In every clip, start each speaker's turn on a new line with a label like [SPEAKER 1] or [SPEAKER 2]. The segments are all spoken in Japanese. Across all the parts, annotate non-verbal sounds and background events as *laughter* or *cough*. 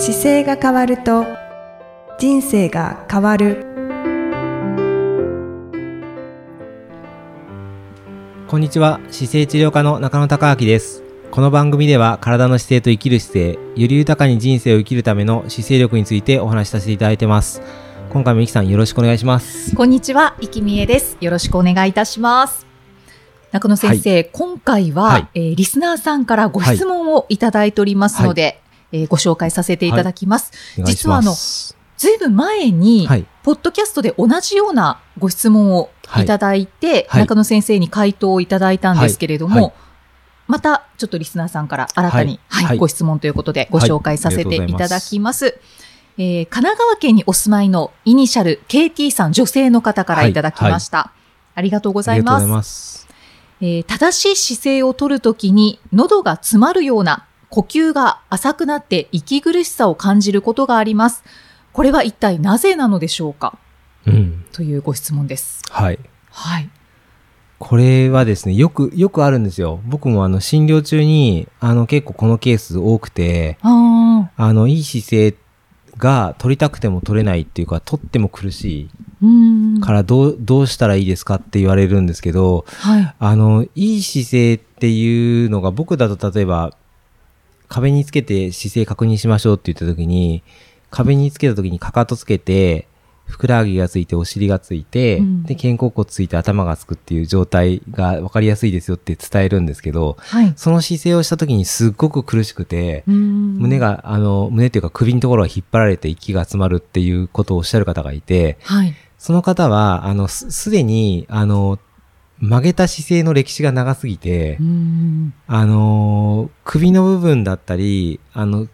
[SPEAKER 1] 姿勢が変わると人生が変わる。
[SPEAKER 2] こんにちは。姿勢治療科の中野孝明です。この番組では体の姿勢と生きる姿勢より豊かに人生を生きるための姿勢力についてお話しさせていただいてます。今回もいきさんよろしくお願いします。
[SPEAKER 3] こんにちは、いきみえです。よろしくお願いいたします。中野先生、今回は、
[SPEAKER 2] はい。
[SPEAKER 3] えーリスナーさんからご質問をいただいておりますので、えーご紹介させていただきます。
[SPEAKER 2] お願い。し
[SPEAKER 3] 実はあの
[SPEAKER 2] ます。
[SPEAKER 3] ずいぶん前に、
[SPEAKER 2] はい。
[SPEAKER 3] ポッドキャストで同じようなご質問をいただいて、
[SPEAKER 2] はい。
[SPEAKER 3] 中野先生に回答をいただいたんですけれども、またちょっとリスナーさんから新たに、
[SPEAKER 2] はい。
[SPEAKER 3] ご質問ということでご紹介させていただきます。えー神奈川県にお住まいのイニシャル KT さん女性の方からいただきました。ありがとうございます。えー正しい姿勢を取るときに喉が詰まるような呼吸が浅くなって息苦しさを感じることがあります。これは一体なぜなのでしょうか？
[SPEAKER 2] うん
[SPEAKER 3] というご質問です。
[SPEAKER 2] はい
[SPEAKER 3] はい。
[SPEAKER 2] これはですね、よく、よくあるんですよ。僕もあの、診療中に、あの、結構このケース多くて、
[SPEAKER 3] あ
[SPEAKER 2] の、いい姿勢が取りたくても取れないっていうか、取っても苦し。いから、どう、どうしたらいいですかって言われるんですけど、
[SPEAKER 3] はい。
[SPEAKER 2] あの、いい姿勢っていうのが、僕だと例えば、壁につけて姿勢確認しましょうって言った時に、壁につけた時にかかとつけて、ふくらはぎがついて、お尻がついて、
[SPEAKER 3] うん
[SPEAKER 2] で、肩甲骨ついて頭がつくっていう状態が分かりやすいですよって伝えるんですけど、
[SPEAKER 3] はい。
[SPEAKER 2] その姿勢をした時にすっごく苦しくて、胸。が、あの、胸っていうか首のところが引っ張られて息が詰まるっていうことをおっしゃる方がいて、
[SPEAKER 3] はい。
[SPEAKER 2] その方は、あの、すすでに、あの、曲げた姿勢の歴史が長すぎて。あの、首の部分だったり、あの、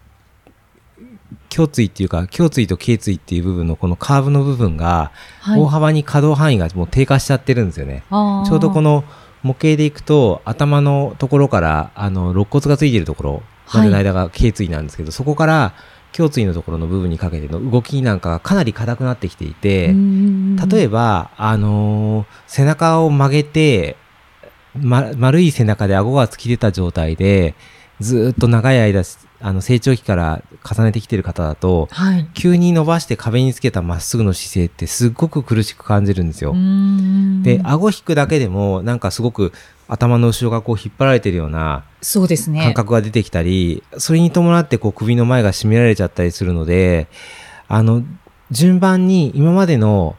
[SPEAKER 2] 胸椎っていうか、胸椎と頸椎っていう部分のこのカーブの部分が、
[SPEAKER 3] はい。
[SPEAKER 2] 大幅に可動範囲がもう低下しちゃってるんですよね。
[SPEAKER 3] あー
[SPEAKER 2] ちょうどこの模型でいくと、頭のところから、あの、肋骨がついてるところまでの間が頸椎なんですけど、そこから胸椎のところの部分にかけての動きなんかがかなり硬くなってきていて、例え
[SPEAKER 3] ば、
[SPEAKER 2] ば、あのー背中を曲げて、ま、丸い背中で顎が突き出た状態で、ずーっと長い間、あの、成長期から重ねてきてる方だと、
[SPEAKER 3] はい。
[SPEAKER 2] 急に伸ばして壁につけたまっすぐの姿勢ってすっごく苦しく感じるんですよ。で、顎引くだけでも、なんかすごく頭の後ろがこう引っ張られてるような
[SPEAKER 3] そうですね。
[SPEAKER 2] 感覚が出てきたり、それに伴ってこう首の前が締められちゃったりするので、あの、順番に今までの、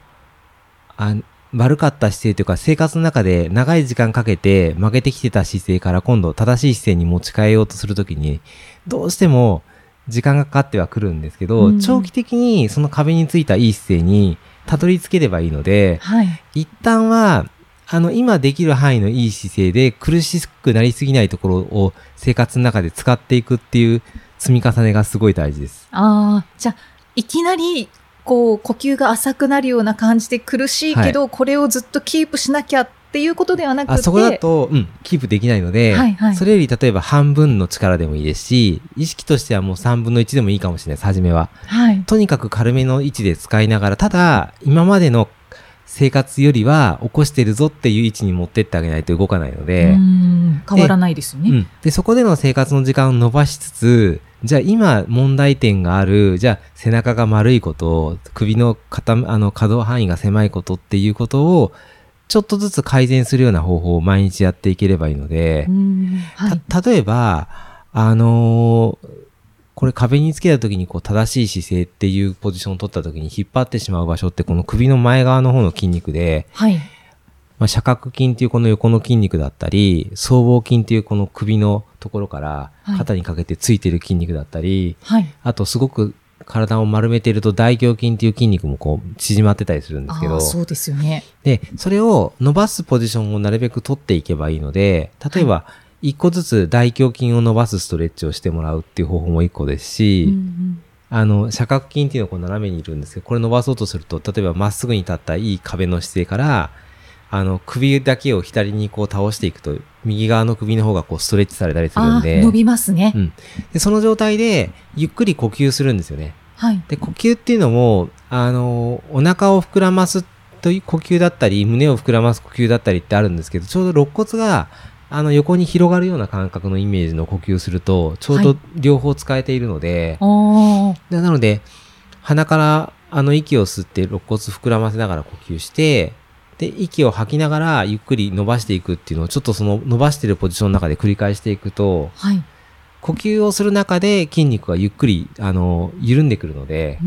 [SPEAKER 2] あ悪かった姿勢というか生活の中で長い時間かけて曲げてきてた姿勢から今度正しい姿勢に持ち替えようとするときに、どうしても時間がかかってはくるんですけど、
[SPEAKER 3] うん
[SPEAKER 2] 長期的にその壁についたいい姿勢にたどり着ければいいので、
[SPEAKER 3] はい。
[SPEAKER 2] 一旦は、あの、今できる範囲のいい姿勢で苦しくなりすぎないところを生活の中で使っていくっていう積み重ねがすごい大事です。
[SPEAKER 3] ああ、じゃあ、いきなり、こう、呼吸が浅くなるような感じで苦しいけど、これをずっとキープしなきゃっていうことではなくて。
[SPEAKER 2] あそこだと、うん、キープできないので、
[SPEAKER 3] はいはい
[SPEAKER 2] それより例えば半分の力でもいいですし、意識としてはもう3分の1でもいいかもしれないです、初めは。
[SPEAKER 3] はい。
[SPEAKER 2] とにかく軽めの位置で使いながら、ただ、今までの生活よりは起こしてるぞっていう位置に持ってってあげないと動かないので、
[SPEAKER 3] 変わらないですよね。
[SPEAKER 2] うん。で、そこでの生活の時間を伸ばしつつ、じゃあ今問題点がある、じゃあ背中が丸いこと、首の傾あの可動範囲が狭いことっていうことを、ちょっとずつ改善するような方法を毎日やっていければいいので
[SPEAKER 3] はい。
[SPEAKER 2] た、例えば、あのーこれ壁につけた時にこう正しい姿勢っていうポジションを取った時に引っ張ってしまう場所ってこの首の前側の方の筋肉で、
[SPEAKER 3] はい。
[SPEAKER 2] まあ、斜角筋っていうこの横の筋肉だったり、僧帽筋っていうこの首のところから
[SPEAKER 3] はい
[SPEAKER 2] 肩にかけてついてる筋肉だったり、
[SPEAKER 3] はい。
[SPEAKER 2] あとすごく体を丸めてると大胸筋っていう筋肉もこう縮まってたりするんですけど
[SPEAKER 3] そうですよね。
[SPEAKER 2] で、それを伸ばすポジションをなるべく取っていけばいいので、例えば、一個ずつ大胸筋を伸ばすストレッチをしてもらうっていう方法も一個ですし、
[SPEAKER 3] うんうん
[SPEAKER 2] あの、斜角筋っていうのはこう斜めにいるんですけど、これ伸ばそうとすると、例えばまっすぐに立ったいい壁の姿勢から、あの、首だけを左にこう倒していくと、右側の首の方がこうストレッチされたりするんで、
[SPEAKER 3] 伸びますね。
[SPEAKER 2] うん。で、その状態で、ゆっくり呼吸するんですよね。
[SPEAKER 3] はい。
[SPEAKER 2] で、呼吸っていうのも、あの、お腹を膨らますという呼吸だったり、胸を膨らます呼吸だったりってあるんですけど、ちょうど肋骨があの、横に広がるような感覚のイメージの呼吸をすると、ちょうど両方使えているので、
[SPEAKER 3] あー
[SPEAKER 2] でなので、鼻からあの息を吸って肋骨膨らませながら呼吸して、で、息を吐きながらゆっくり伸ばしていくっていうのをちょっとその伸ばしてるポジションの中で繰り返していくと、
[SPEAKER 3] はい。
[SPEAKER 2] 呼吸をする中で筋肉がゆっくり、あの、緩んでくるので。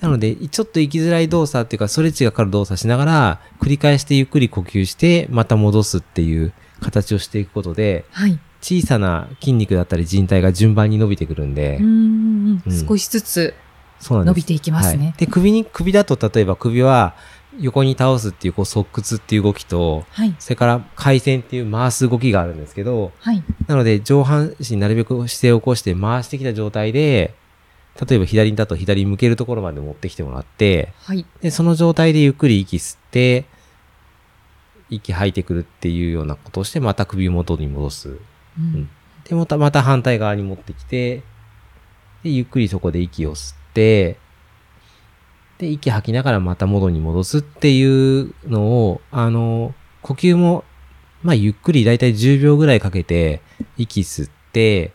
[SPEAKER 2] なので、ちょっと行きづらい動作っていうか、ストレッチがかかる動作しながら、繰り返してゆっくり呼吸して、また戻すっていう形をしていくことで、
[SPEAKER 3] はい。
[SPEAKER 2] 小さな筋肉だったり人体が順番に伸びてくるんで
[SPEAKER 3] うー、ん
[SPEAKER 2] うん
[SPEAKER 3] 少しずつ。伸びていきます
[SPEAKER 2] はい
[SPEAKER 3] ね。
[SPEAKER 2] で、首に、首だと例えば首は横に倒すっていう、こう、側屈っていう動きと、
[SPEAKER 3] はい。
[SPEAKER 2] それから回旋っていう回す動きがあるんですけど、
[SPEAKER 3] はい。
[SPEAKER 2] なので上半身なるべく姿勢を起こして回してきた状態で、例えば左だと左向けるところまで持ってきてもらって、
[SPEAKER 3] はい。
[SPEAKER 2] で、その状態でゆっくり息吸って、息吐いてくるっていうようなことをして、また首元に戻す。
[SPEAKER 3] うん
[SPEAKER 2] で、また、また反対側に持ってきて、で、ゆっくりそこで息を吸って、で、息吐きながらまた元に戻すっていうのを、あの、呼吸も、まあ、ゆっくりだいたい10秒ぐらいかけて、息吸って、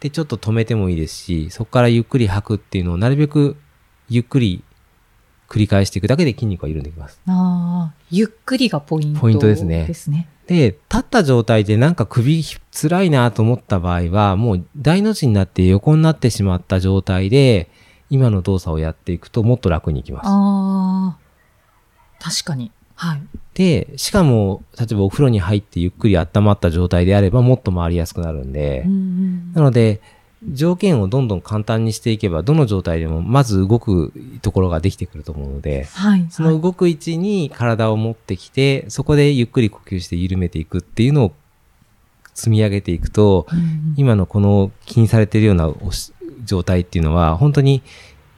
[SPEAKER 2] で、ちょっと止めてもいいですし、そこからゆっくり吐くっていうのをなるべくゆっくり繰り返していくだけで筋肉が緩んできます。
[SPEAKER 3] ああ、ゆっくりがポイント
[SPEAKER 2] ポイントですね
[SPEAKER 3] ですね。
[SPEAKER 2] で、立った状態でなんか首辛いなと思った場合は、もう大の字になって横になってしまった状態で、今の動作をやっていくともっと楽にいきます。
[SPEAKER 3] ああ、確かに。はい。
[SPEAKER 2] で、しかも、例えばお風呂に入ってゆっくり温まった状態であればもっと回りやすくなるんで、
[SPEAKER 3] うんうん
[SPEAKER 2] なので、条件をどんどん簡単にしていけば、どの状態でもまず動くところができてくると思うので、
[SPEAKER 3] はい。
[SPEAKER 2] その動く位置に体を持ってきて、そこでゆっくり呼吸して緩めていくっていうのを積み上げていくと、
[SPEAKER 3] うんうん
[SPEAKER 2] 今のこの気にされているような状態っていうのは、本当に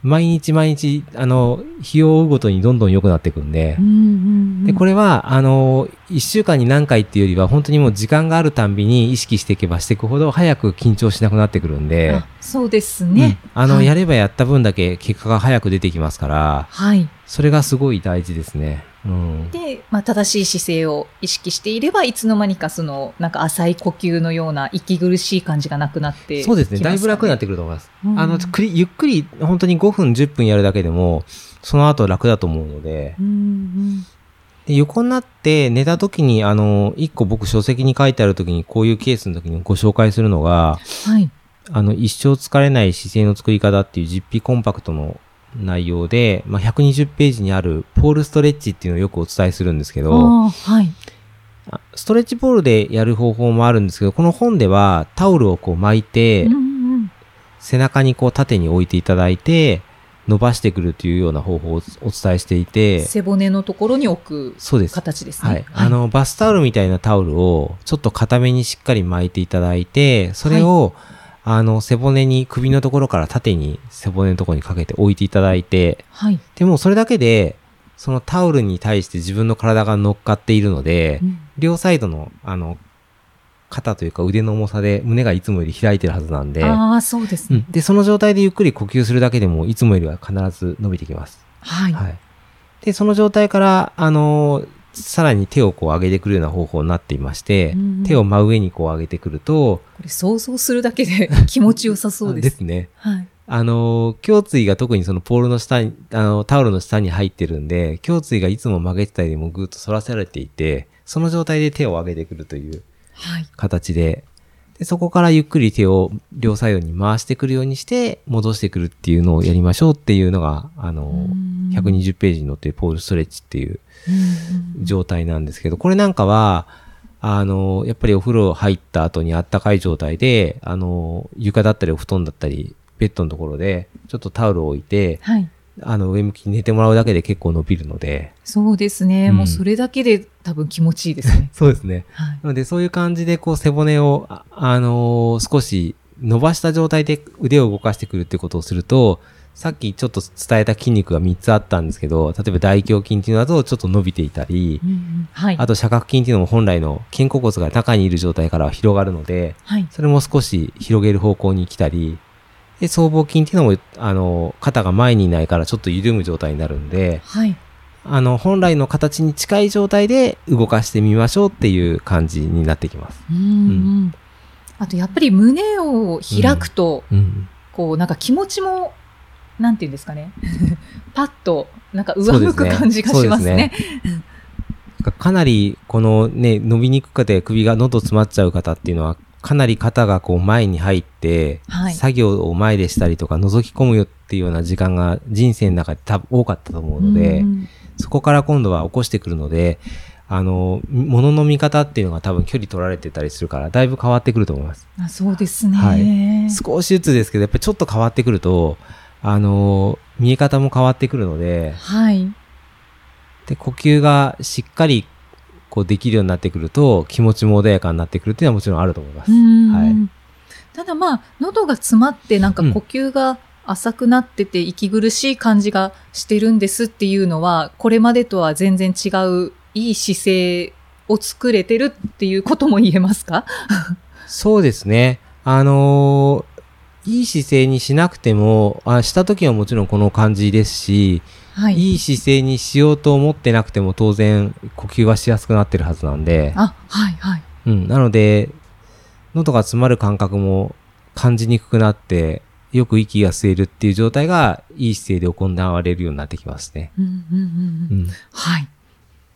[SPEAKER 2] 毎日毎日、あの、日を追うごとにどんどん良くなっていくんで
[SPEAKER 3] う、んうんうん
[SPEAKER 2] で、これは、あの、一週間に何回っていうよりは、本当にもう時間があるたんびに意識していけばしていくほど早く緊張しなくなってくるんで、
[SPEAKER 3] あそうですね。
[SPEAKER 2] うんあの、
[SPEAKER 3] はい
[SPEAKER 2] やればやった分だけ結果が早く出てきますから、
[SPEAKER 3] はい。
[SPEAKER 2] それがすごい大事ですね。うん。
[SPEAKER 3] で、まあ、正しい姿勢を意識していれば、いつの間にかその、なんか浅い呼吸のような息苦しい感じがなくなって
[SPEAKER 2] そうですね。だいぶ楽になって
[SPEAKER 3] く
[SPEAKER 2] くると思います。
[SPEAKER 3] うん
[SPEAKER 2] あの、ゆっくり、本当に5分、10分やるだけでも、その後楽だと思うので、
[SPEAKER 3] うんうん
[SPEAKER 2] で横になって寝た時に、あの、一個僕書籍に書いてある時に、こういうケースの時にご紹介するのが、
[SPEAKER 3] はい。
[SPEAKER 2] あの、一生疲れない姿勢の作り方っていう実費コンパクトの内容で、まあ、120ページにあるポールストレッチっていうのをよくお伝えするんですけど、
[SPEAKER 3] はい。
[SPEAKER 2] あストレッチポールでやる方法もあるんですけど、この本ではタオルをこう巻いて、
[SPEAKER 3] うんうん
[SPEAKER 2] 背中にこう縦に置いていただいて、伸ばしてくるというような方法をお伝えしていて、
[SPEAKER 3] 背骨のところに置く
[SPEAKER 2] そうです。
[SPEAKER 3] 形ですね。
[SPEAKER 2] はい。あの、バスタオルみたいなタオルをちょっと固めにしっかり巻いていただいて、それを、あの、背骨に、首のところから縦に背骨のところにかけて置いていただいて、
[SPEAKER 3] はい。
[SPEAKER 2] でもそれだけで、そのタオルに対して自分の体が乗っかっているので、
[SPEAKER 3] うん
[SPEAKER 2] 両サイドの、あの、肩というか腕の重さで胸がいつもより開いてるはずなんで、
[SPEAKER 3] ああ、そうですね。
[SPEAKER 2] うん。で、その状態でゆっくり呼吸するだけでも、いつもよりは必ず伸びてきます。
[SPEAKER 3] はい。
[SPEAKER 2] はい。で、その状態から、あのーさらに手をこう上げてくるような方法になっていまして、
[SPEAKER 3] うん
[SPEAKER 2] 手を真上にこう上げてくると、
[SPEAKER 3] これ想像するだけで *laughs* 気持ちよさそうです。
[SPEAKER 2] ね。
[SPEAKER 3] はい。
[SPEAKER 2] あのー胸椎が特にそのポールの下に、あの、タオルの下に入ってるんで、胸椎がいつも曲げてたよりもぐっと反らせられていて、その状態で手を上げてくるという
[SPEAKER 3] はい。
[SPEAKER 2] 形で、で、そこからゆっくり手を両サイドに回してくるようにして、戻してくるっていうのをやりましょうっていうのが、あの
[SPEAKER 3] うん
[SPEAKER 2] ー、120ページに載ってるポールストレッチっていう状態なんですけど、これなんかは、あの、やっぱりお風呂入った後にあったかい状態で、あの、床だったりお布団だったり、ベッドのところで、ちょっとタオルを置いて、
[SPEAKER 3] はい。
[SPEAKER 2] あの、上向きに寝てもらうだけで結構伸びるので、
[SPEAKER 3] そうですね。
[SPEAKER 2] うん
[SPEAKER 3] もうそれだけで多分気持ちいいですね。*laughs*
[SPEAKER 2] そうですね。
[SPEAKER 3] はい。
[SPEAKER 2] なので、そういう感じで、こう、背骨を、あ、あのー少し伸ばした状態で腕を動かしてくるってことをすると、さっきちょっと伝えた筋肉が3つあったんですけど、例えば大胸筋っていうのだとちょっと伸びていたり、
[SPEAKER 3] うんうんはい。
[SPEAKER 2] あと、斜角筋っていうのも本来の肩甲骨が中にいる状態からは広がるので、
[SPEAKER 3] はい。
[SPEAKER 2] それも少し広げる方向に来たり、で、僧帽筋っていうのも、あの、肩が前にいないからちょっと緩む状態になるんで、
[SPEAKER 3] はい。
[SPEAKER 2] あの、本来の形に近い状態で動かしてみましょうっていう感じになってきます。
[SPEAKER 3] うんうんあとやっぱり胸を開くと、
[SPEAKER 2] うん。
[SPEAKER 3] こうなんか気持ちもなんていうんですかね *laughs* パッとなんか上向く感じがしますね。*laughs*
[SPEAKER 2] かなり、このね、伸びにくくて首が喉詰まっちゃう方っていうのは、かなり肩がこう前に入って、
[SPEAKER 3] はい
[SPEAKER 2] 作業を前でしたりとか、覗き込むよっていうような時間が人生の中で多分多かったと思うので、
[SPEAKER 3] うん
[SPEAKER 2] そこから今度は起こしてくるので、あの、物の見方っていうのが多分距離取られてたりするから、だいぶ変わってくると思います。
[SPEAKER 3] あそうですね。
[SPEAKER 2] はい少しずつですけど、やっぱりちょっと変わってくると、あの、見え方も変わってくるので、
[SPEAKER 3] はい。
[SPEAKER 2] で、呼吸がしっかり、こうできるようになってくると、気持ちも穏やかになってくるっていうのはもちろんあると思います。
[SPEAKER 3] うん
[SPEAKER 2] はい。
[SPEAKER 3] ただまあ喉が詰まってなんか
[SPEAKER 2] うん
[SPEAKER 3] 呼吸が浅くなってて息苦しい感じがしてるんですっていうのはこれまでとは全然違ういい姿勢を作れてるっていうことも言えますか？
[SPEAKER 2] そうですね。あのーいい姿勢にしなくても、あした時はもちろんこの感じですし、
[SPEAKER 3] はい。
[SPEAKER 2] いい姿勢にしようと思ってなくても当然呼吸はしやすくなってるはずなんで、
[SPEAKER 3] あ、はいはい。
[SPEAKER 2] うん。なので、喉が詰まる感覚も感じにくくなって、よく息が吸えるっていう状態がいい姿勢で行われるようになってきますね。
[SPEAKER 3] うんうんうん
[SPEAKER 2] う
[SPEAKER 3] うん。
[SPEAKER 2] ん。
[SPEAKER 3] はい。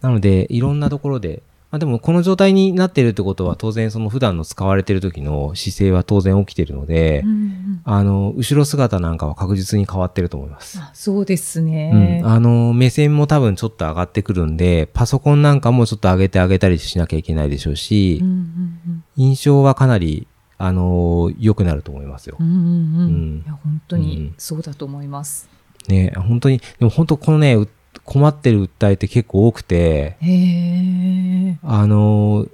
[SPEAKER 2] なので、いろんなところで、まあでもこの状態になってるってことは当然その普段の使われてる時の姿勢は当然起きてるので、
[SPEAKER 3] うんうん
[SPEAKER 2] あの、後ろ姿なんかは確実に変わってると思います。
[SPEAKER 3] あそうです
[SPEAKER 2] うん
[SPEAKER 3] ね。。
[SPEAKER 2] あの、目線も多分ちょっと上がってくるんで、パソコンなんかもちょっと上げて上げたりしなきゃいけないでしょうし、
[SPEAKER 3] うんうん
[SPEAKER 2] 印象はかなり、あの、良くなると思いますよ
[SPEAKER 3] うん。うんうんう
[SPEAKER 2] うん
[SPEAKER 3] ん。いや本当にそうだと思います。
[SPEAKER 2] ね、本当に、でも本当このね、う困ってる訴えって結構多くて。あのー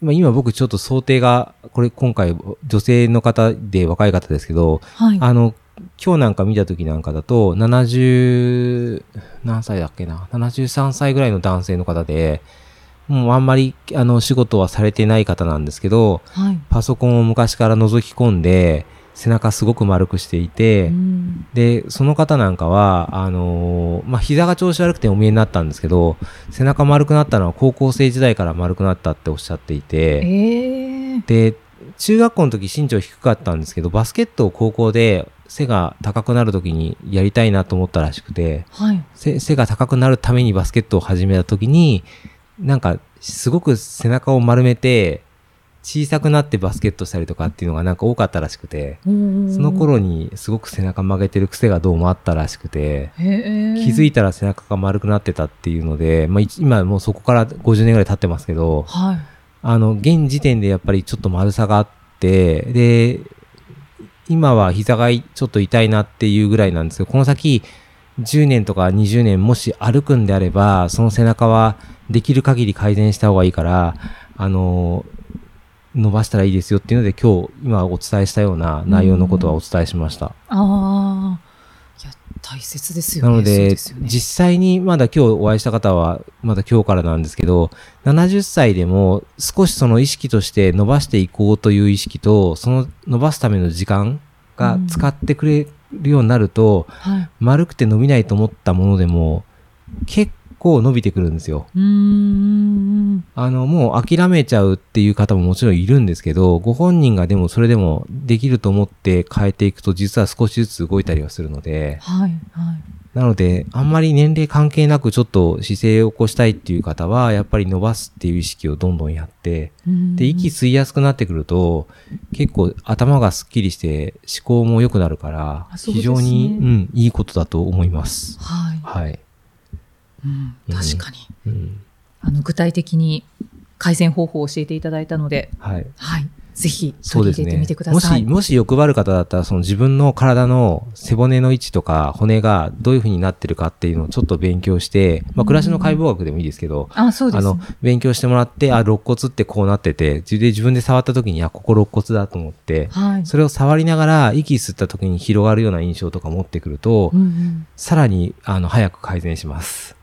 [SPEAKER 2] まあ、今僕ちょっと想定が、これ今回女性の方で若い方ですけど、
[SPEAKER 3] はい。
[SPEAKER 2] あの、今日なんか見た時なんかだと、70、何歳だっけな ?73 歳ぐらいの男性の方で、もうあんまり、あの、仕事はされてない方なんですけど、
[SPEAKER 3] はい。
[SPEAKER 2] パソコンを昔から覗き込んで、背中すごく丸くしていて、
[SPEAKER 3] うん
[SPEAKER 2] で、その方なんかは、あのーまあ、膝が調子悪くてお見えになったんですけど、背中丸くなったのは高校生時代から丸くなったっておっしゃっていて、
[SPEAKER 3] ええ。
[SPEAKER 2] で、中学校の時身長低かったんですけど、バスケットを高校で背が高くなる時にやりたいなと思ったらしくて、
[SPEAKER 3] はい。
[SPEAKER 2] 背背が高くなるためにバスケットを始めた時に、なんか、すごく背中を丸めて、小さくなってバスケットしたりとかっていうのがなんか多かったらしくて、
[SPEAKER 3] そ
[SPEAKER 2] その頃にすごく背中曲げてる癖がどうもあったらしくて、
[SPEAKER 3] 気
[SPEAKER 2] づいたら背中が丸くなってたっていうので、まあ、い今もうそこから50年ぐらい経ってますけど、
[SPEAKER 3] はい。
[SPEAKER 2] あの、現時点でやっぱりちょっと丸さがあって、で、今は膝がいちょっと痛いなっていうぐらいなんですけど、この先10年とか20年もし歩くんであれば、その背中はできる限り改善した方がいいから、あの、伸ばしたらいいですよっていうので今日今お伝えしたような内容のことはお伝えしました。
[SPEAKER 3] ああ。いや、大切ですよね。
[SPEAKER 2] なので、
[SPEAKER 3] ね
[SPEAKER 2] 実際にまだ今日お会いした方は、まだ今日からなんですけど、70歳でも少しその意識として伸ばしていこうという意識と、その伸ばすための時間が使ってくれるようになると、
[SPEAKER 3] はい。
[SPEAKER 2] 丸くて伸びないと思ったものでも、結構伸びてくるんですよ。あの、もう諦めちゃうっていう方ももちろんいるんですけど、ご本人がでもそれでもできると思って変えていくと、実は少しずつ動いたりはするので、
[SPEAKER 3] はい。はい。
[SPEAKER 2] なので、あんまり年齢関係なくちょっと姿勢を起こしたいっていう方は、やっぱり伸ばすっていう意識をどんどんやって、で、息吸いやすくなってくると、結構頭がスッキリして思考も良くなるから非常に、うん、いいことだと思います。
[SPEAKER 3] はい。
[SPEAKER 2] はい。
[SPEAKER 3] うん
[SPEAKER 2] うん
[SPEAKER 3] 確かに。
[SPEAKER 2] うん。
[SPEAKER 3] あの、具体的に改善方法を教えていただいたので、
[SPEAKER 2] はい。
[SPEAKER 3] はい。ぜひ取り入れてみてく。だ
[SPEAKER 2] もし、
[SPEAKER 3] さい。
[SPEAKER 2] もし欲張る方だったら、その自分の体の背骨の位置とか骨がどういう風になってるかっていうのをちょっと勉強して、まあ、暮らしの解剖学でもいいですけど、
[SPEAKER 3] あ、そうですね。
[SPEAKER 2] あの、勉強してもらって、あ、肋骨ってこうなってて、自で自分で触った時に、あ、ここ肋骨だと思って、
[SPEAKER 3] はい。
[SPEAKER 2] それを触りながら、息吸った時に広がるような印象とか持ってくると、
[SPEAKER 3] うんうん
[SPEAKER 2] さらに、あの、早く改善します。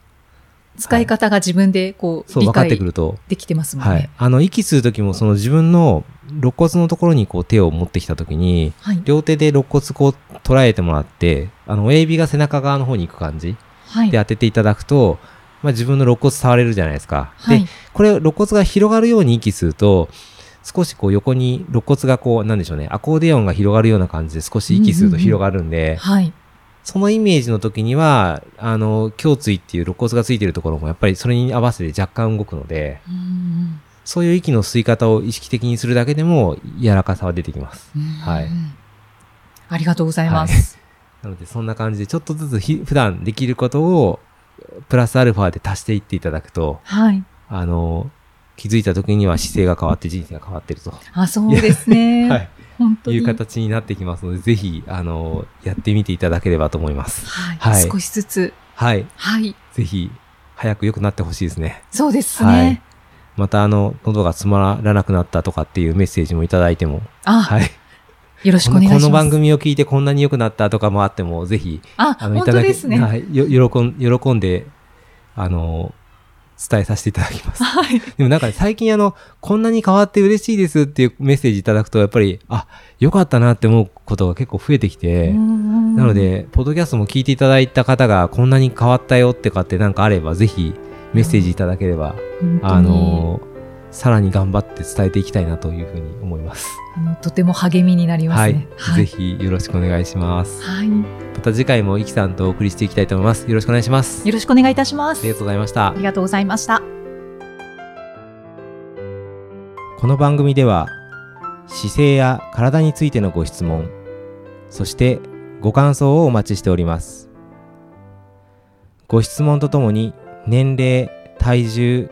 [SPEAKER 3] 使い方が自分でこう、
[SPEAKER 2] そう、
[SPEAKER 3] 理
[SPEAKER 2] 分かって
[SPEAKER 3] 解
[SPEAKER 2] くると。
[SPEAKER 3] できてますもん
[SPEAKER 2] はい
[SPEAKER 3] ね。。
[SPEAKER 2] あの、息吸う時も、その自分の肋骨のところにこう手を持ってきた時に、
[SPEAKER 3] はい。
[SPEAKER 2] 両手で肋骨こう捉えてもらって、あの、親指が背中側の方に行く感じ。
[SPEAKER 3] はい。
[SPEAKER 2] で当てていただくと、まあ、自分の肋骨触れるじゃないですか。
[SPEAKER 3] はい
[SPEAKER 2] で、これ肋骨が広がるように息すると、少しこう横に肋骨がこう、なんでしょうね、アコーディオンが広がるような感じで少し息すると広がるんで、
[SPEAKER 3] はい。
[SPEAKER 2] そのイメージの時には、あの、胸椎っていう肋骨がついてるところもやっぱりそれに合わせて若干動くので、
[SPEAKER 3] うん
[SPEAKER 2] そういう息の吸い方を意識的にするだけでも柔らかさは出てきます。
[SPEAKER 3] うん
[SPEAKER 2] はい
[SPEAKER 3] ありがとうございます。
[SPEAKER 2] なのでそんな感じでちょっとずつひ普段できることをプラスアルファで足していっていただくと、
[SPEAKER 3] はい。
[SPEAKER 2] あの、気づいた時には姿勢が変わって人生が変わってると、
[SPEAKER 3] あ、そうですね。*laughs*
[SPEAKER 2] はい。いう形になってきますので、ぜひ、あの、やってみていただければと思います。
[SPEAKER 3] はい。
[SPEAKER 2] はい
[SPEAKER 3] 少しずつ。
[SPEAKER 2] はい。
[SPEAKER 3] はい。
[SPEAKER 2] ぜひ、早く良くなってほしいですね。
[SPEAKER 3] そうです
[SPEAKER 2] はい
[SPEAKER 3] ね。
[SPEAKER 2] また、あの、喉が詰まらなくなったとかっていうメッセージもいただいても、
[SPEAKER 3] あ、
[SPEAKER 2] はい。
[SPEAKER 3] よろしくお願いします。
[SPEAKER 2] この番組を聞いてこんなに良くなったとかもあっても、ぜひ、
[SPEAKER 3] あ、
[SPEAKER 2] あの、い
[SPEAKER 3] 本
[SPEAKER 2] ただけ、
[SPEAKER 3] 当ですね。
[SPEAKER 2] はい。よ、喜ん、喜んで、あの、伝えさせていただきます。
[SPEAKER 3] はい。
[SPEAKER 2] でもなんか最近あの、こんなに変わって嬉しいですっていうメッセージいただくと、やっぱり、あ、良かったなって思うことが結構増えてきて、な
[SPEAKER 3] な
[SPEAKER 2] の、で、ポッドキャストも聞いていただいた方がこんなに変わったよってかってなんかあれば、ぜひメッセージいただければ、あのさらに頑張って伝えていきたいなというふうに思います。
[SPEAKER 3] あのとても励みになります
[SPEAKER 2] はい
[SPEAKER 3] ね。。
[SPEAKER 2] ぜひよろしくお願いします。
[SPEAKER 3] はい。
[SPEAKER 2] また次回もイキさんとお送りしていきたいと思います。よろしくお願いします。
[SPEAKER 3] よろしくお願いいたします。
[SPEAKER 2] ありがとうございました
[SPEAKER 3] あ。りがとうございました。
[SPEAKER 2] この番組では姿勢や体についてのご質問そしてご感想をお待ちしておりますご質問とともに年齢体重